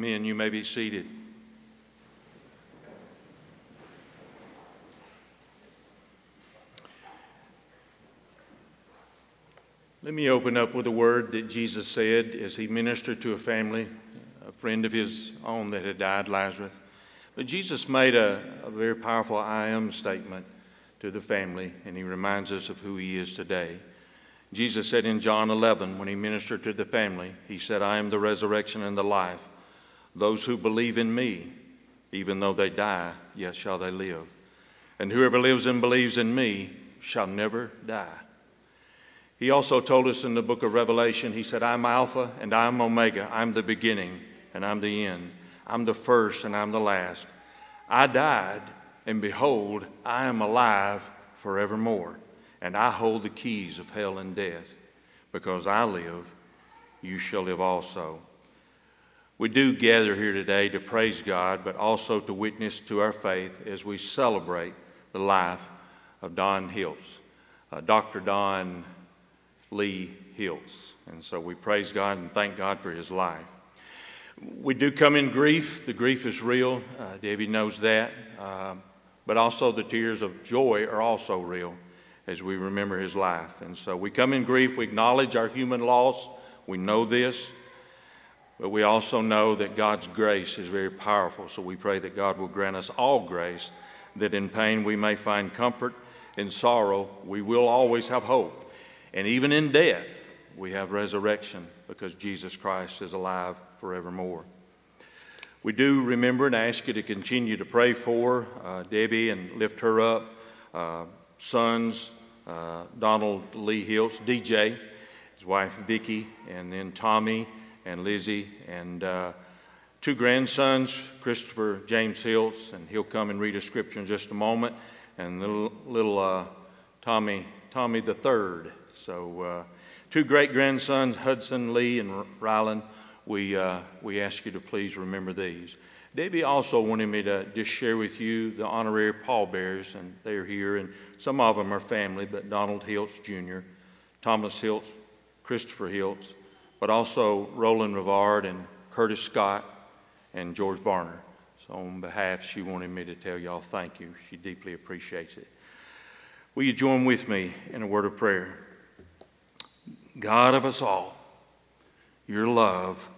Amen. You may be seated. Let me open up with a word that Jesus said as he ministered to a family, a friend of his own that had died, Lazarus. But Jesus made a, a very powerful I am statement to the family, and he reminds us of who he is today. Jesus said in John 11, when he ministered to the family, he said, I am the resurrection and the life. Those who believe in me, even though they die, yet shall they live. And whoever lives and believes in me shall never die. He also told us in the book of Revelation, He said, I'm Alpha and I'm Omega. I'm the beginning and I'm the end. I'm the first and I'm the last. I died, and behold, I am alive forevermore. And I hold the keys of hell and death. Because I live, you shall live also. We do gather here today to praise God, but also to witness to our faith as we celebrate the life of Don Hiltz. Uh, Dr. Don Lee Hiltz. And so we praise God and thank God for his life. We do come in grief. The grief is real. Uh, Debbie knows that. Uh, but also the tears of joy are also real as we remember his life. And so we come in grief. We acknowledge our human loss. We know this. But we also know that God's grace is very powerful. So we pray that God will grant us all grace, that in pain we may find comfort, in sorrow we will always have hope. And even in death, we have resurrection because Jesus Christ is alive forevermore. We do remember and ask you to continue to pray for uh, Debbie and lift her up, uh, sons, uh, Donald Lee Hiltz, DJ, his wife Vicki, and then Tommy and Lizzie, and uh, two grandsons, Christopher James Hiltz, and he'll come and read a scripture in just a moment, and little, little uh, Tommy, Tommy the third so, uh, two great grandsons, Hudson Lee and Rylan, we, uh, we ask you to please remember these. Debbie also wanted me to just share with you the honorary pallbearers, and they're here, and some of them are family, but Donald Hiltz Jr., Thomas Hiltz, Christopher Hiltz, but also Roland Rivard and Curtis Scott and George Varner. So, on behalf, she wanted me to tell y'all thank you. She deeply appreciates it. Will you join with me in a word of prayer? God of us all, your love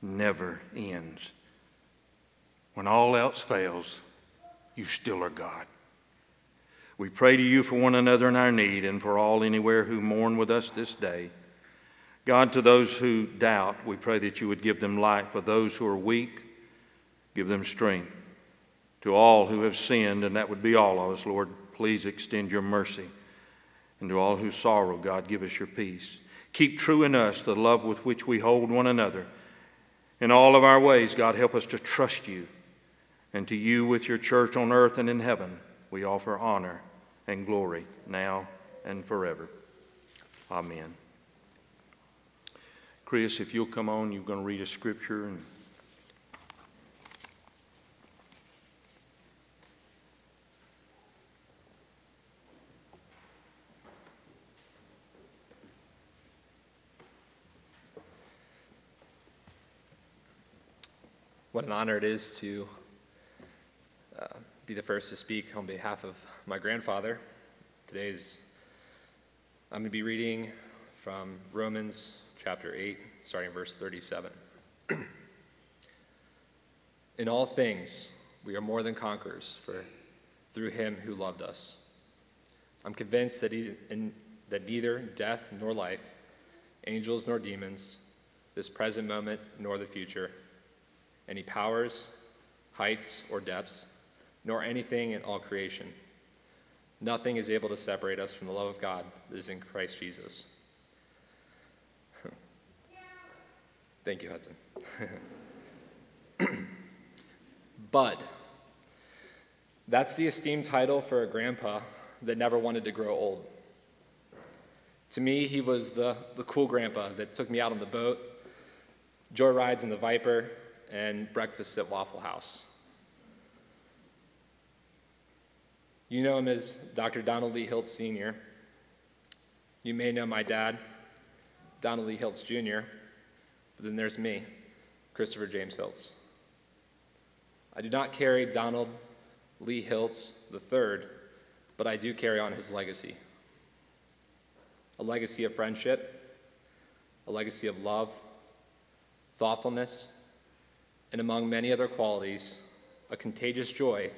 never ends. When all else fails, you still are God. We pray to you for one another in our need and for all anywhere who mourn with us this day. God, to those who doubt, we pray that you would give them light. For those who are weak, give them strength. To all who have sinned, and that would be all of us, Lord, please extend your mercy. And to all who sorrow, God, give us your peace. Keep true in us the love with which we hold one another. In all of our ways, God, help us to trust you. And to you, with your church on earth and in heaven, we offer honor and glory now and forever. Amen. Chris, if you'll come on, you're going to read a scripture and What an honor it is to uh, be the first to speak on behalf of my grandfather. Today's, I'm going to be reading from Romans chapter 8, starting verse 37. In all things, we are more than conquerors for, through him who loved us. I'm convinced that, he, in, that neither death nor life, angels nor demons, this present moment nor the future, any powers, heights, or depths, nor anything in all creation. Nothing is able to separate us from the love of God that is in Christ Jesus. Thank you, Hudson. Bud. That's the esteemed title for a grandpa that never wanted to grow old. To me, he was the, the cool grandpa that took me out on the boat, joy rides in the Viper, and breakfasts at Waffle House. You know him as Dr. Donald Lee Hiltz Sr. You may know my dad, Donald Lee Hiltz Jr., then there's me, Christopher James Hiltz. I do not carry Donald Lee Hiltz III, but I do carry on his legacy a legacy of friendship, a legacy of love, thoughtfulness, and among many other qualities, a contagious joy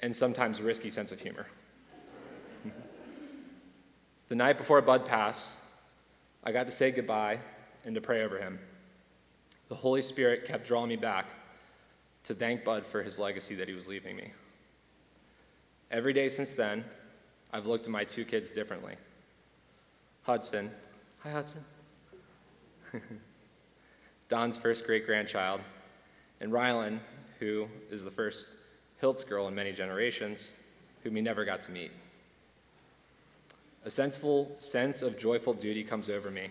and sometimes risky sense of humor. the night before Bud passed, I got to say goodbye and to pray over him. The Holy Spirit kept drawing me back to thank Bud for his legacy that he was leaving me. Every day since then, I've looked at my two kids differently. Hudson, hi Hudson, Don's first great grandchild, and Rylan, who is the first Hiltz girl in many generations, whom he never got to meet. A sensible sense of joyful duty comes over me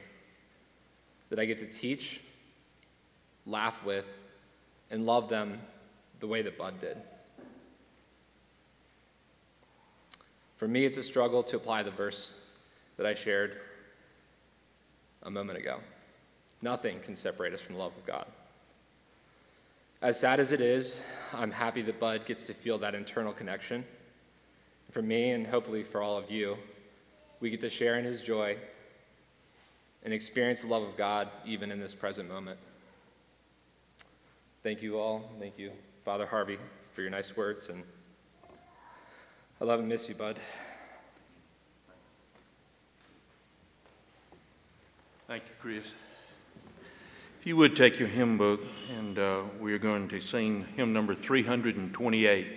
that I get to teach, laugh with, and love them the way that Bud did. For me, it's a struggle to apply the verse that I shared a moment ago. Nothing can separate us from the love of God. As sad as it is, I'm happy that Bud gets to feel that internal connection. For me, and hopefully for all of you, we get to share in his joy and experience the love of God even in this present moment. Thank you all. Thank you, Father Harvey, for your nice words. And I love and miss you, Bud. Thank you, Chris. If you would take your hymn book, and uh, we are going to sing hymn number 328.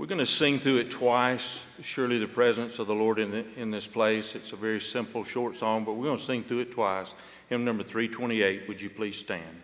We're going to sing through it twice. Surely the presence of the Lord in, the, in this place. It's a very simple, short song, but we're going to sing through it twice. Hymn number 328. Would you please stand?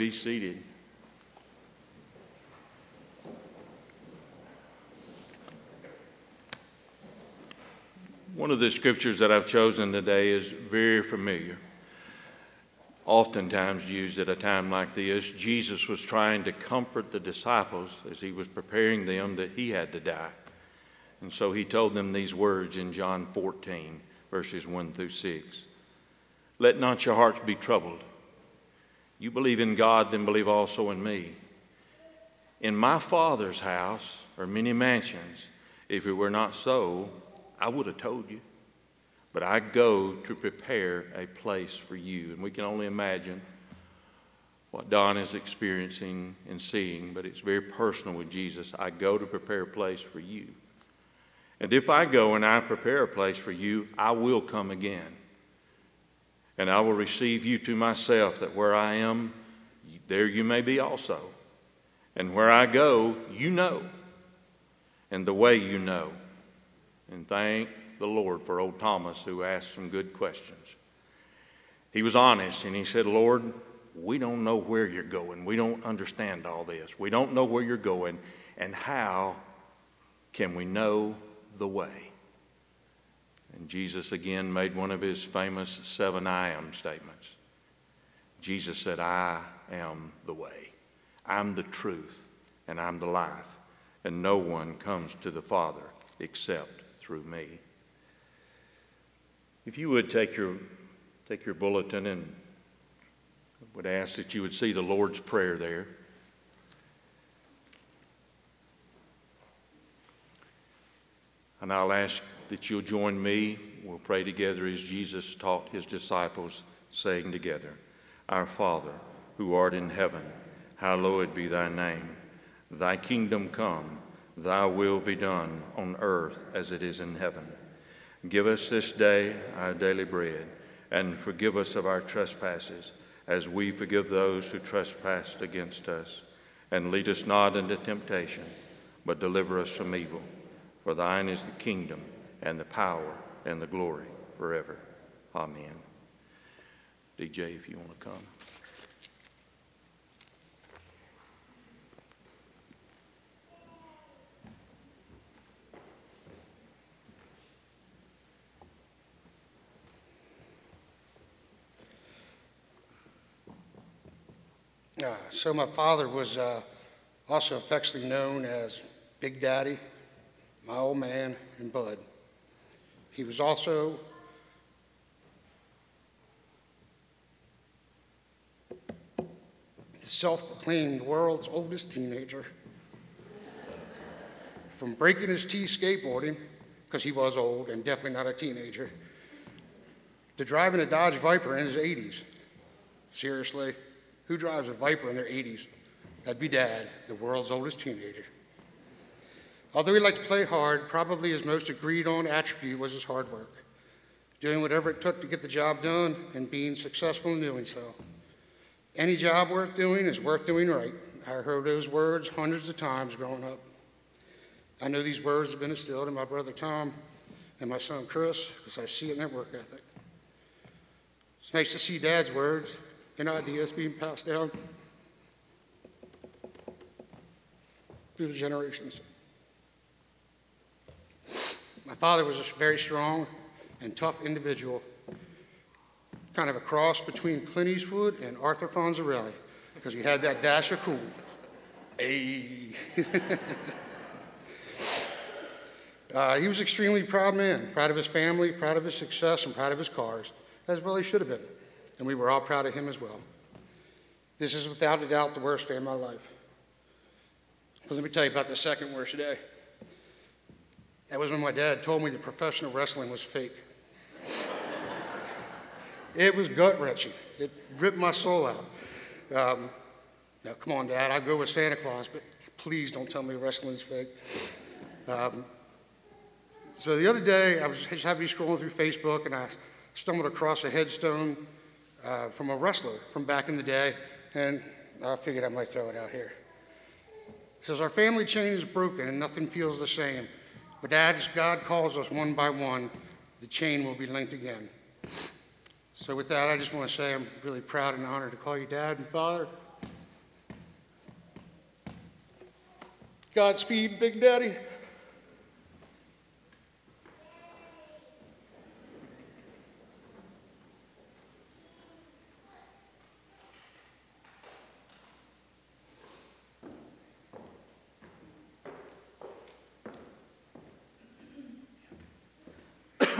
Be seated. One of the scriptures that I've chosen today is very familiar, oftentimes used at a time like this. Jesus was trying to comfort the disciples as he was preparing them that he had to die. And so he told them these words in John 14, verses 1 through 6. Let not your hearts be troubled. You believe in God, then believe also in me. In my Father's house are many mansions. If it were not so, I would have told you. But I go to prepare a place for you. And we can only imagine what Don is experiencing and seeing, but it's very personal with Jesus. I go to prepare a place for you. And if I go and I prepare a place for you, I will come again and I will receive you to myself, that where I am, there you may be also. And where I go, you know, and the way you know. And thank the Lord for old Thomas, who asked some good questions. He was honest, and he said, Lord, we don't know where you're going. We don't understand all this. We don't know where you're going, and how can we know the way? And Jesus again made one of his famous seven I am statements. Jesus said, I am the way, I'm the truth, and I'm the life, and no one comes to the Father except through me. If you would take your, take your bulletin and would ask that you would see the Lord's Prayer there. And I'll ask that you'll join me. We'll pray together as Jesus taught his disciples, saying together, Our Father, who art in heaven, hallowed be thy name. Thy kingdom come, thy will be done on earth as it is in heaven. Give us this day our daily bread, and forgive us of our trespasses, as we forgive those who trespass against us. And lead us not into temptation, but deliver us from evil. For thine is the kingdom, and the power, and the glory forever. Amen. DJ, if you want to come. Uh, so my father was uh, also affectionately known as Big Daddy, my old man, and Bud. He was also the self-proclaimed world's oldest teenager. From breaking his teeth skateboarding, because he was old and definitely not a teenager, to driving a Dodge Viper in his 80s. Seriously. Who drives a Viper in their 80s? That'd be Dad, the world's oldest teenager. Although he liked to play hard, probably his most agreed on attribute was his hard work, doing whatever it took to get the job done and being successful in doing so. Any job worth doing is worth doing right. I heard those words hundreds of times growing up. I know these words have been instilled in my brother Tom and my son Chris because I see it in their work ethic. It's nice to see Dad's words and ideas being passed down through the generations. My father was a very strong and tough individual, kind of a cross between Clint Eastwood and Arthur Fonzarelli, because he had that dash of cool. Hey. uh, he was extremely proud man, proud of his family, proud of his success, and proud of his cars, as well he should have been and we were all proud of him as well. This is without a doubt the worst day of my life. But let me tell you about the second worst day. That was when my dad told me that professional wrestling was fake. it was gut wrenching. It ripped my soul out. Um, now, come on, Dad, I'll go with Santa Claus, but please don't tell me wrestling's fake. Um, so the other day, I was just happening scrolling through Facebook, and I stumbled across a headstone uh, from a wrestler from back in the day, and I figured I might throw it out here. It says, Our family chain is broken and nothing feels the same. But as God calls us one by one, the chain will be linked again. So, with that, I just want to say I'm really proud and honored to call you Dad and Father. Godspeed, Big Daddy.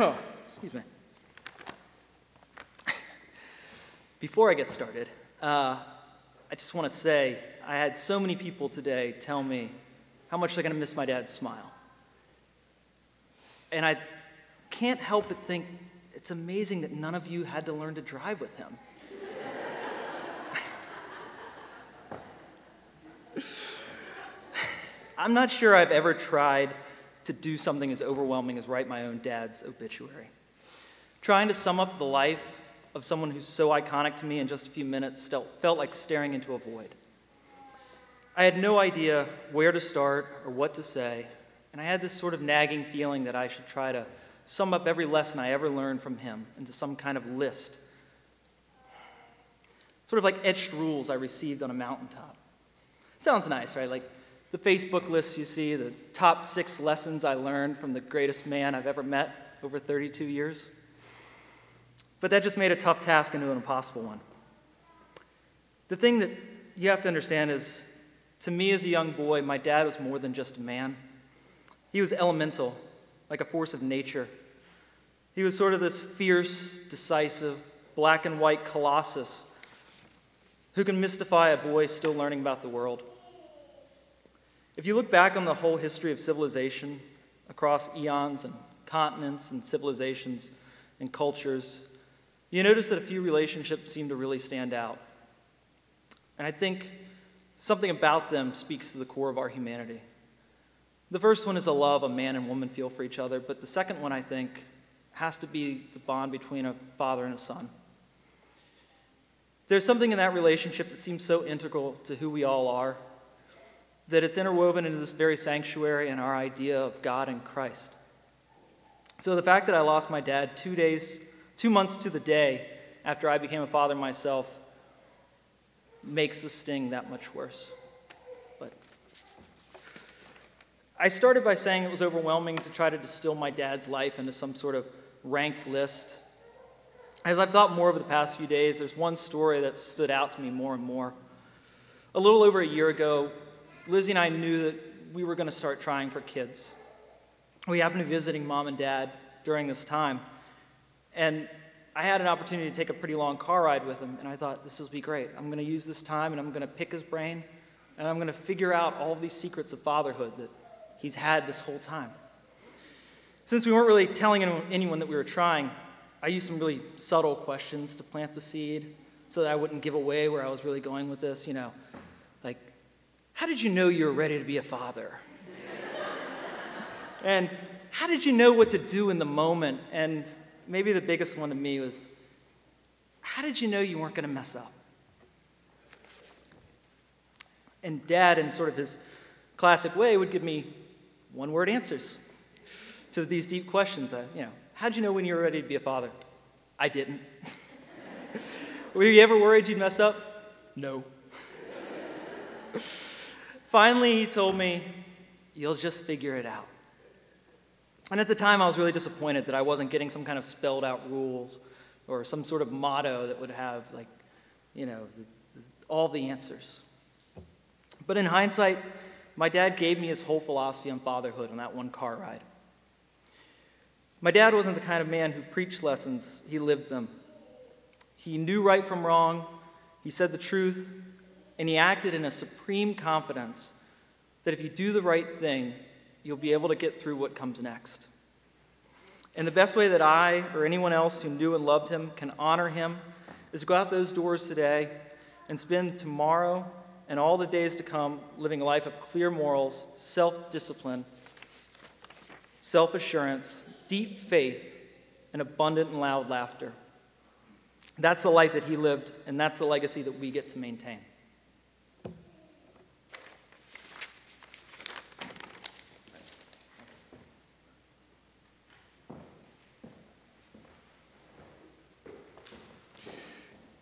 excuse me. Before I get started, uh, I just want to say I had so many people today tell me how much they're going to miss my dad's smile. And I can't help but think it's amazing that none of you had to learn to drive with him. I'm not sure I've ever tried to do something as overwhelming as write my own dad's obituary. Trying to sum up the life of someone who's so iconic to me in just a few minutes felt like staring into a void. I had no idea where to start or what to say, and I had this sort of nagging feeling that I should try to sum up every lesson I ever learned from him into some kind of list. Sort of like etched rules I received on a mountaintop. Sounds nice, right? Like the Facebook list you see, the top six lessons I learned from the greatest man I've ever met. over 32 years. But that just made a tough task into an impossible one. The thing that you have to understand is to me as a young boy, my dad was more than just a man. He was elemental, like a force of nature. He was sort of this fierce, decisive, black and white colossus who can mystify a boy still learning about the world. If you look back on the whole history of civilization across eons and continents and civilizations and cultures, you notice that a few relationships seem to really stand out. And I think something about them speaks to the core of our humanity. The first one is a love a man and woman feel for each other, but the second one, I think, has to be the bond between a father and a son. There's something in that relationship that seems so integral to who we all are that it's interwoven into this very sanctuary and our idea of God and Christ. So the fact that I lost my dad two days, two months to the day after I became a father myself makes the sting that much worse. But I started by saying it was overwhelming to try to distill my dad's life into some sort of ranked list. As I've thought more over the past few days, there's one story that stood out to me more and more. A little over a year ago, Lizzie and I knew that we were going to start trying for kids. We happened to be visiting mom and dad during this time, and I had an opportunity to take a pretty long car ride with him, and I thought, this will be great. I'm going to use this time, and I'm going to pick his brain, and I'm going to figure out all these secrets of fatherhood that he's had this whole time. Since we weren't really telling anyone that we were trying, I used some really subtle questions to plant the seed so that I wouldn't give away where I was really going with this. You know, how did you know you were ready to be a father? and how did you know what to do in the moment? And maybe the biggest one to me was, how did you know you weren't going to mess up? And dad, in sort of his classic way, would give me one word answers to these deep questions. Uh, you know, how'd you know when you were ready to be a father? I didn't. were you ever worried you'd mess up? No. Finally, he told me, You'll just figure it out. And at the time, I was really disappointed that I wasn't getting some kind of spelled out rules or some sort of motto that would have, like, you know, the, the, all the answers. But in hindsight, my dad gave me his whole philosophy on fatherhood on that one car ride. My dad wasn't the kind of man who preached lessons, he lived them. He knew right from wrong, he said the truth, and he acted in a supreme confidence that if you do the right thing, you'll be able to get through what comes next. And the best way that I or anyone else who knew and loved him can honor him is to go out those doors today and spend tomorrow and all the days to come living a life of clear morals, self discipline, self assurance, deep faith, and abundant and loud laughter. That's the life that he lived, and that's the legacy that we get to maintain.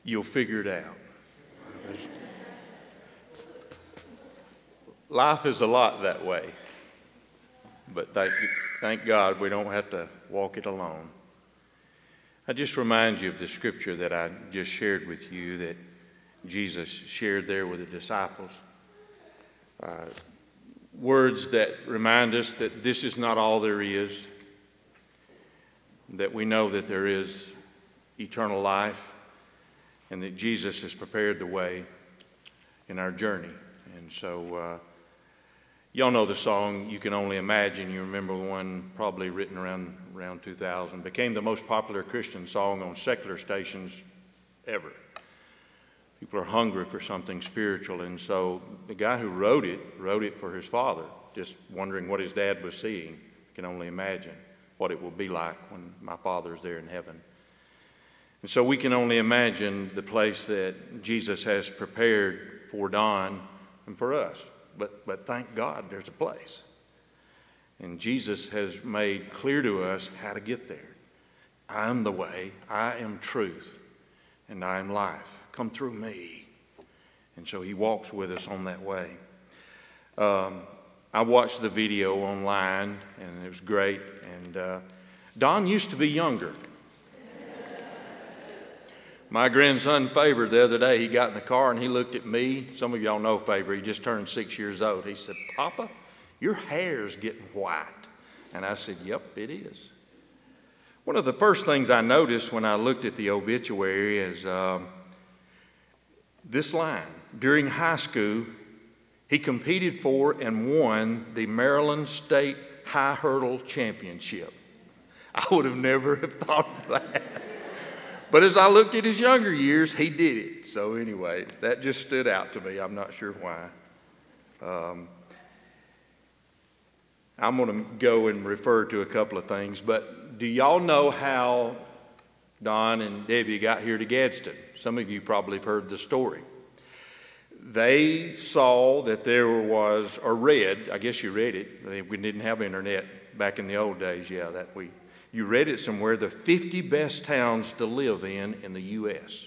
You'll figure it out. Life is a lot that way, but thank, thank God we don't have to walk it alone. I just remind you of the scripture that I just shared with you that Jesus shared there with the disciples. Uh, words that remind us that this is not all there is, that we know that there is eternal life and that Jesus has prepared the way in our journey. And so, uh, y'all know the song "You Can Only Imagine." You remember one probably written around around 2000. Became the most popular Christian song on secular stations ever. People are hungry for something spiritual, and so the guy who wrote it wrote it for his father, just wondering what his dad was seeing. Can only imagine what it will be like when my father is there in heaven. And so we can only imagine the place that Jesus has prepared for Don and for us. But, but thank God there's a place. And Jesus has made clear to us how to get there. I am the way, I am truth, and I am life. Come through me. And so he walks with us on that way. Um, I watched the video online, and it was great. And uh, Don used to be younger. My grandson Favor, the other day, he got in the car and he looked at me. Some of y'all know Favor, he just turned six years old. He said, Papa, your hair's getting white. And I said, Yep, it is. One of the first things I noticed when I looked at the obituary is um, this line. During high school, he competed for and won the Maryland State High Hurdle Championship. I would have never have thought of that. But as I looked at his younger years, he did it. So, anyway, that just stood out to me. I'm not sure why. Um, I'm going to go and refer to a couple of things, but do y'all know how Don and Debbie got here to Gadsden? Some of you probably have heard the story. They saw that there was, or read, I guess you read it. We didn't have internet back in the old days. Yeah, that we you read it somewhere, the 50 best towns to live in in the U.S.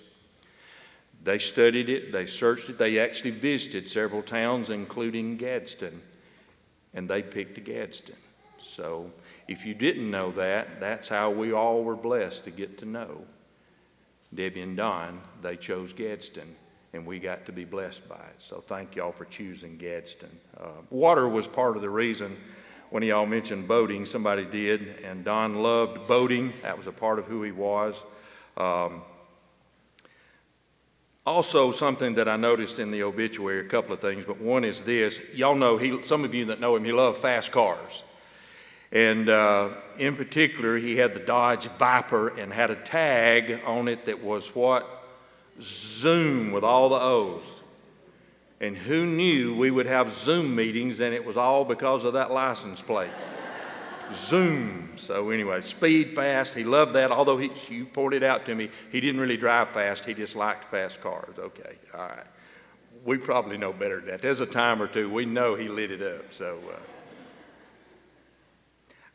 They studied it, they searched it, they actually visited several towns, including Gadsden, and they picked Gadsden. So if you didn't know that, that's how we all were blessed to get to know Debbie and Don. They chose Gadsden, and we got to be blessed by it. So thank y'all for choosing Gadsden. Uh, water was part of the reason one of y'all mentioned boating, somebody did, and Don loved boating. That was a part of who he was. Um, also, something that I noticed in the obituary, a couple of things, but one is this. Y'all know, he, some of you that know him, he loved fast cars. And uh, in particular, he had the Dodge Viper and had a tag on it that was what? Zoom with all the O's. And who knew we would have Zoom meetings and it was all because of that license plate? Zoom. So, anyway, speed, fast. He loved that. Although he, you pointed out to me, he didn't really drive fast. He just liked fast cars. Okay, all right. We probably know better than that. There's a time or two we know he lit it up. So, uh,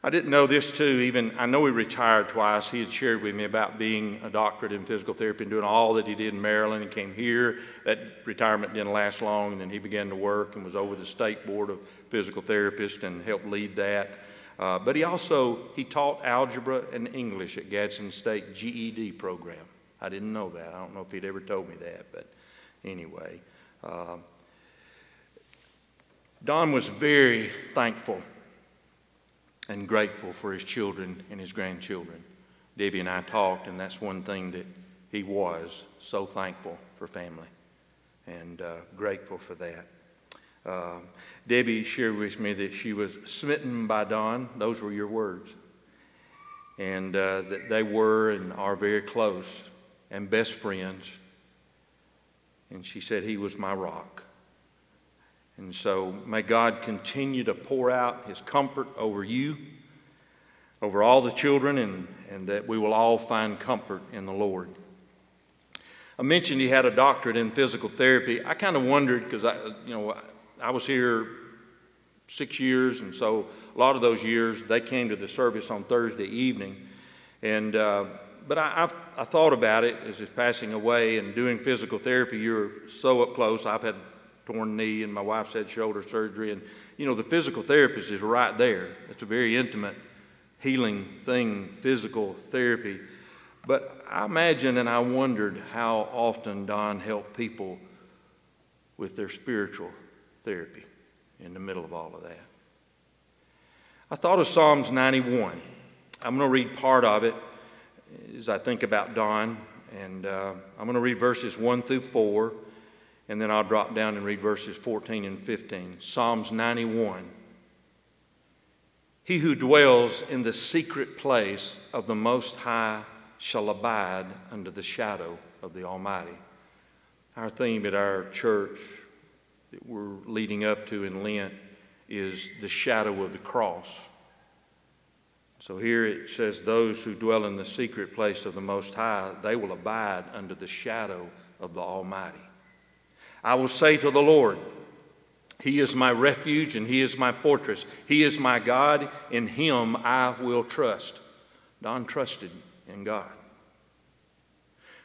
I didn't know this too, even, I know he retired twice. He had shared with me about being a doctorate in physical therapy and doing all that he did in Maryland and came here. That retirement didn't last long, and then he began to work and was over the state board of physical therapists and helped lead that. Uh, but he also, he taught algebra and English at Gadsden State GED program. I didn't know that. I don't know if he'd ever told me that, but anyway. Uh, Don was very thankful and grateful for his children and his grandchildren. Debbie and I talked, and that's one thing that he was so thankful for family and uh, grateful for that. Uh, Debbie shared with me that she was smitten by Don. Those were your words. And uh, that they were and are very close and best friends. And she said he was my rock. And so may God continue to pour out his comfort over you, over all the children, and, and that we will all find comfort in the Lord. I mentioned he had a doctorate in physical therapy. I kind of wondered because I, you know, I was here six years, and so a lot of those years they came to the service on Thursday evening, and uh, but I, I've, I thought about it as he's passing away and doing physical therapy. You're so up close. I've had torn knee, and my wife's had shoulder surgery. And, you know, the physical therapist is right there. It's a very intimate, healing thing, physical therapy. But I imagine and I wondered how often Don helped people with their spiritual therapy in the middle of all of that. I thought of Psalms 91. I'm going to read part of it as I think about Don, and uh, I'm going to read verses 1 through 4 and then I'll drop down and read verses 14 and 15. Psalms 91. He who dwells in the secret place of the Most High shall abide under the shadow of the Almighty. Our theme at our church that we're leading up to in Lent is the shadow of the cross. So here it says, Those who dwell in the secret place of the Most High, they will abide under the shadow of the Almighty. I will say to the Lord, He is my refuge and He is my fortress. He is my God. In Him I will trust. Don trusted in God.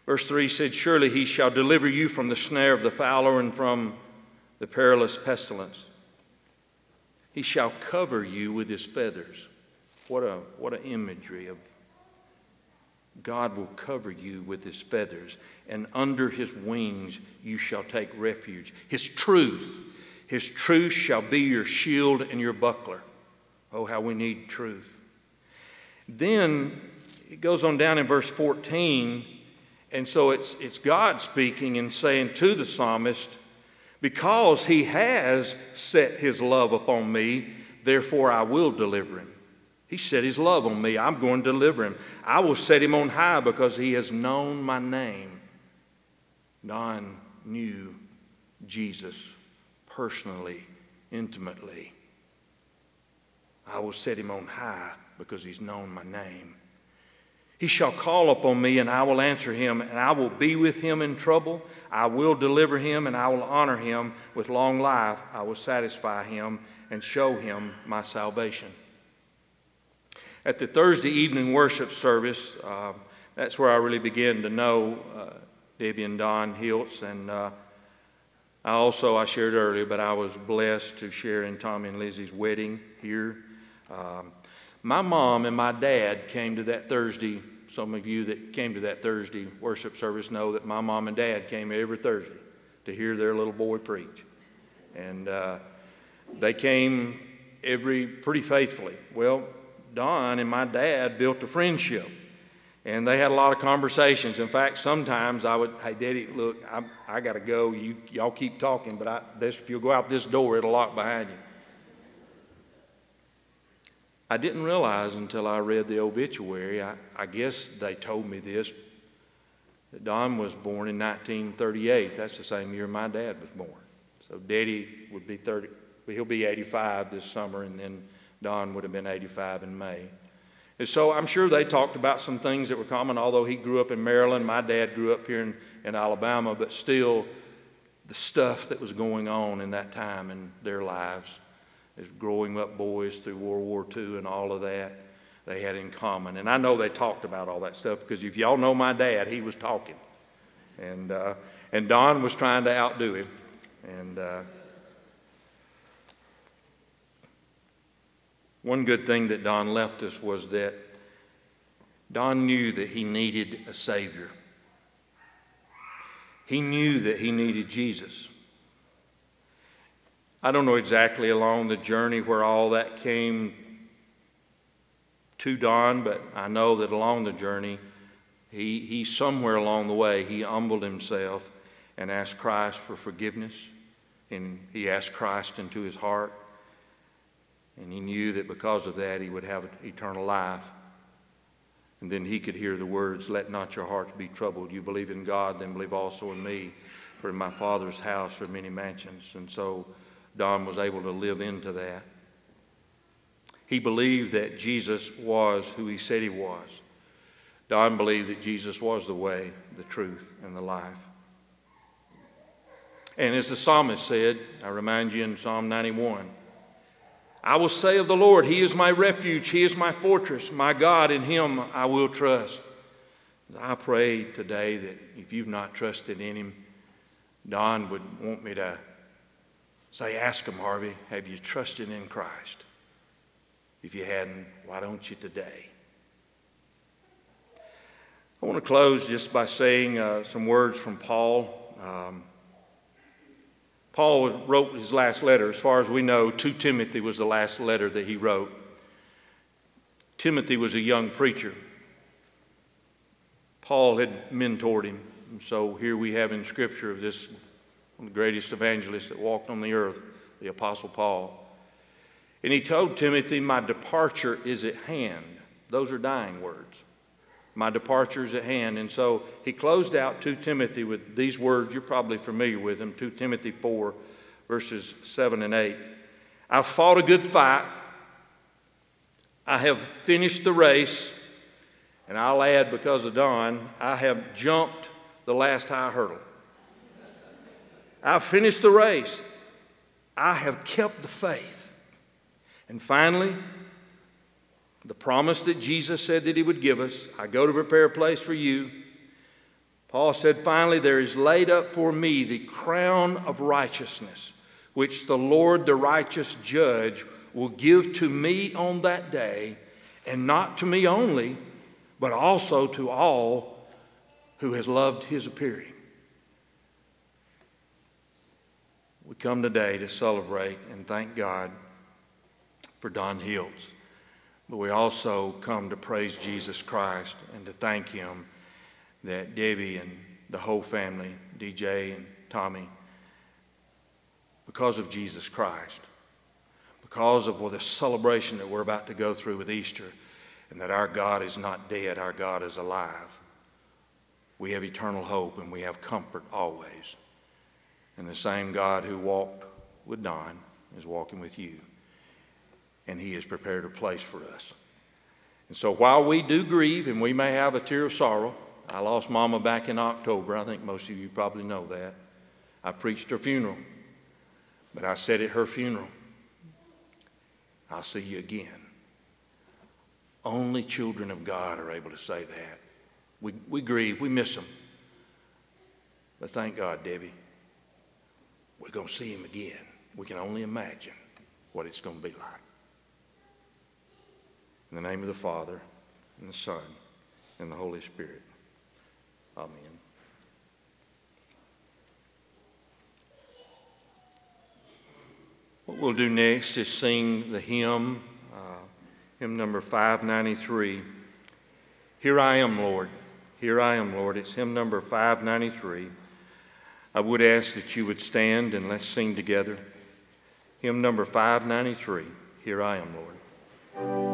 Verse 3 said, Surely He shall deliver you from the snare of the fowler and from the perilous pestilence. He shall cover you with His feathers, What a what an imagery of God will cover you with his feathers, and under his wings you shall take refuge. His truth, his truth shall be your shield and your buckler. Oh, how we need truth. Then it goes on down in verse 14, and so it's, it's God speaking and saying to the psalmist, Because he has set his love upon me, therefore I will deliver him. He set his love on me. I'm going to deliver him. I will set him on high because he has known my name. Don knew Jesus personally, intimately. I will set him on high because he's known my name. He shall call upon me, and I will answer him, and I will be with him in trouble. I will deliver him, and I will honor him with long life. I will satisfy him and show him my salvation. At the Thursday evening worship service, uh, that's where I really began to know uh, Debbie and Don Hiltz. And uh, I also, I shared earlier, but I was blessed to share in Tommy and Lizzie's wedding here. Um, my mom and my dad came to that Thursday. Some of you that came to that Thursday worship service know that my mom and dad came every Thursday to hear their little boy preach. And uh, they came every pretty faithfully. Well, Don and my dad built a friendship. And they had a lot of conversations. In fact, sometimes I would, hey, Daddy, look, I, I got to go. You, y'all keep talking, but I, this, if you'll go out this door, it'll lock behind you. I didn't realize until I read the obituary, I, I guess they told me this, that Don was born in 1938. That's the same year my dad was born. So Daddy would be 30, he'll be 85 this summer, and then Don would have been 85 in May. And so I'm sure they talked about some things that were common, although he grew up in Maryland. My dad grew up here in, in Alabama, but still, the stuff that was going on in that time in their lives, as growing up boys through World War II and all of that, they had in common. And I know they talked about all that stuff because if y'all know my dad, he was talking. And, uh, and Don was trying to outdo him. And, uh, One good thing that Don left us was that Don knew that he needed a Savior. He knew that he needed Jesus. I don't know exactly along the journey where all that came to Don, but I know that along the journey, he, he somewhere along the way, he humbled himself and asked Christ for forgiveness. And he asked Christ into his heart. And he knew that because of that, he would have eternal life. And then he could hear the words, Let not your heart be troubled. You believe in God, then believe also in me. For in my Father's house are many mansions. And so Don was able to live into that. He believed that Jesus was who he said he was. Don believed that Jesus was the way, the truth, and the life. And as the psalmist said, I remind you in Psalm 91, I will say of the Lord, He is my refuge, He is my fortress, my God, in Him I will trust. I pray today that if you've not trusted in Him, Don would want me to say, Ask Him, Harvey, have you trusted in Christ? If you hadn't, why don't you today? I want to close just by saying uh, some words from Paul. Um, Paul was, wrote his last letter. As far as we know, to Timothy was the last letter that he wrote. Timothy was a young preacher. Paul had mentored him. And so here we have in Scripture of this the greatest evangelists that walked on the earth, the Apostle Paul. And he told Timothy, My departure is at hand. Those are dying words. My departure is at hand. And so he closed out to Timothy with these words. You're probably familiar with them 2 Timothy 4, verses 7 and 8. I've fought a good fight. I have finished the race. And I'll add, because of Don, I have jumped the last high hurdle. I've finished the race. I have kept the faith. And finally, the promise that Jesus said that He would give us I go to prepare a place for you. Paul said, Finally, there is laid up for me the crown of righteousness, which the Lord, the righteous judge, will give to me on that day, and not to me only, but also to all who has loved his appearing. We come today to celebrate and thank God for Don Hills, but we also come to praise Jesus Christ and to thank him that Debbie and the whole family, DJ and Tommy, because of Jesus Christ, because of well, the celebration that we're about to go through with Easter, and that our God is not dead, our God is alive. We have eternal hope and we have comfort always. And the same God who walked with Don is walking with you, and He has prepared a place for us. And so while we do grieve and we may have a tear of sorrow, I lost Mama back in October. I think most of you probably know that. I preached her funeral, but I said at her funeral, I'll see you again. Only children of God are able to say that. We, we grieve, we miss them. But thank God, Debbie, we're going to see him again. We can only imagine what it's going to be like. In the name of the Father, and the Son, and the Holy Spirit. Amen. What we'll do next is sing the hymn, uh, hymn number 593. Here I am, Lord. Here I am, Lord. It's hymn number 593. I would ask that you would stand and let's sing together. Hymn number 593. Here I am, Lord.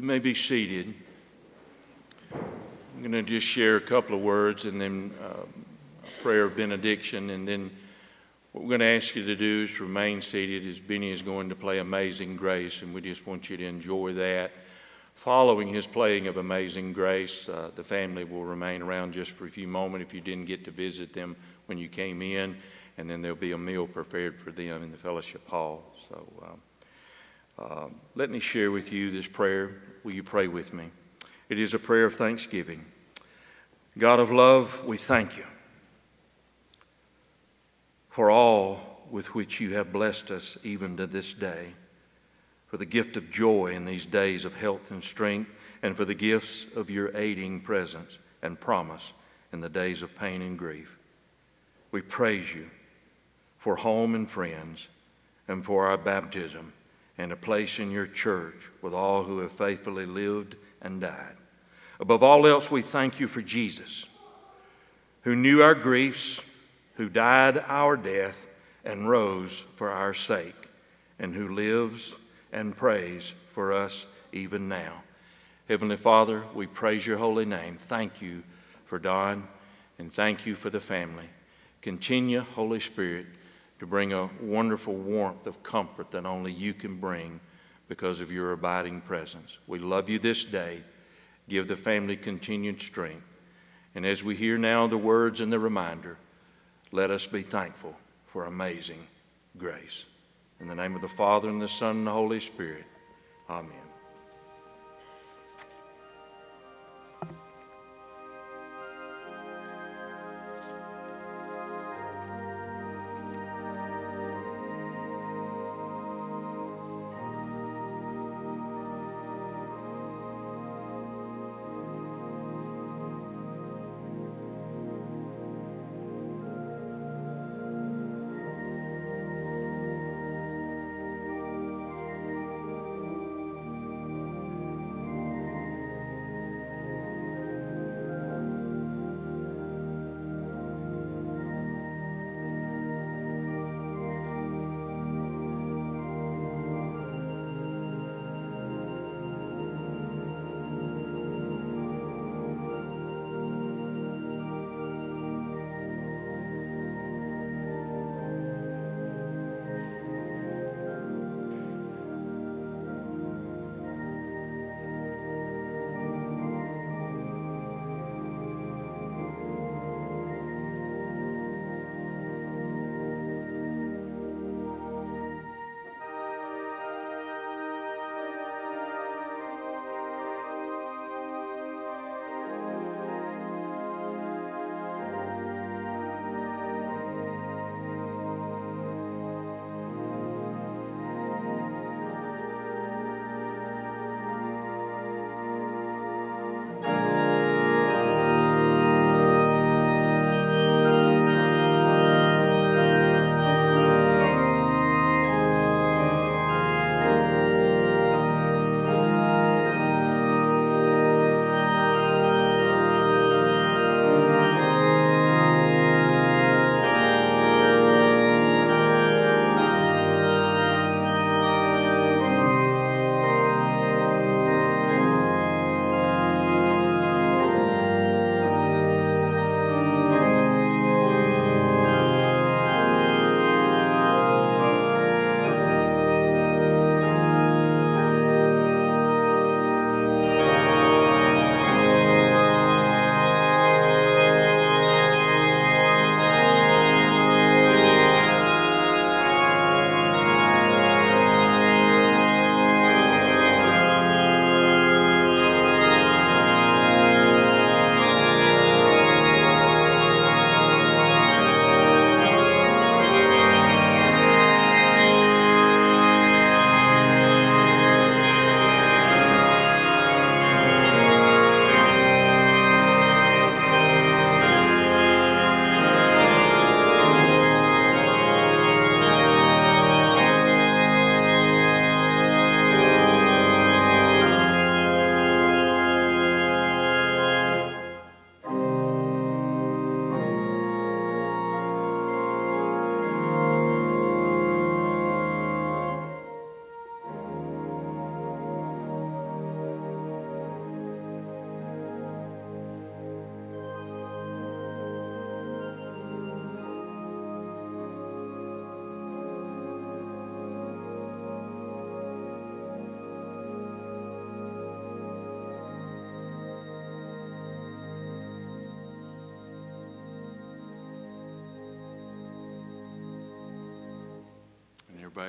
Be seated. I'm going to just share a couple of words and then uh, a prayer of benediction. And then what we're going to ask you to do is remain seated as Benny is going to play Amazing Grace. And we just want you to enjoy that. Following his playing of Amazing Grace, uh, the family will remain around just for a few moments if you didn't get to visit them when you came in. And then there'll be a meal prepared for them in the fellowship hall. So uh, let me share with you this prayer. Will you pray with me? It is a prayer of thanksgiving. God of love, we thank you for all with which you have blessed us even to this day, for the gift of joy in these days of health and strength, and for the gifts of your aiding presence and promise in the days of pain and grief. We praise you for home and friends and for our baptism and a place in your church with all who have faithfully lived and died. Above all else, we thank you for Jesus, who knew our griefs, who died our death, and rose for our sake, and who lives and prays for us even now. Heavenly Father, we praise your holy name. Thank you for Don, and thank you for the family. Continue, Holy Spirit, to bring a wonderful warmth of comfort that only you can bring because of your abiding presence. We love you this day. Give the family continued strength. And as we hear now the words and the reminder, let us be thankful for amazing grace. In the name of the Father, and the Son, and the Holy Spirit, amen.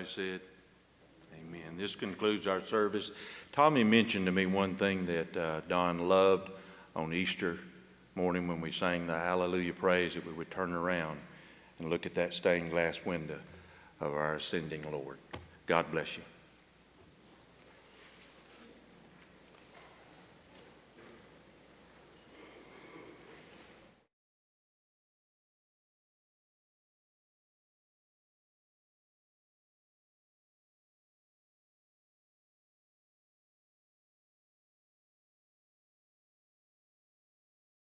Everybody said, Amen. This concludes our service. Tommy mentioned to me one thing that uh, Don loved on Easter morning when we sang the Hallelujah praise, that we would turn around and look at that stained glass window of our ascending Lord. God bless you.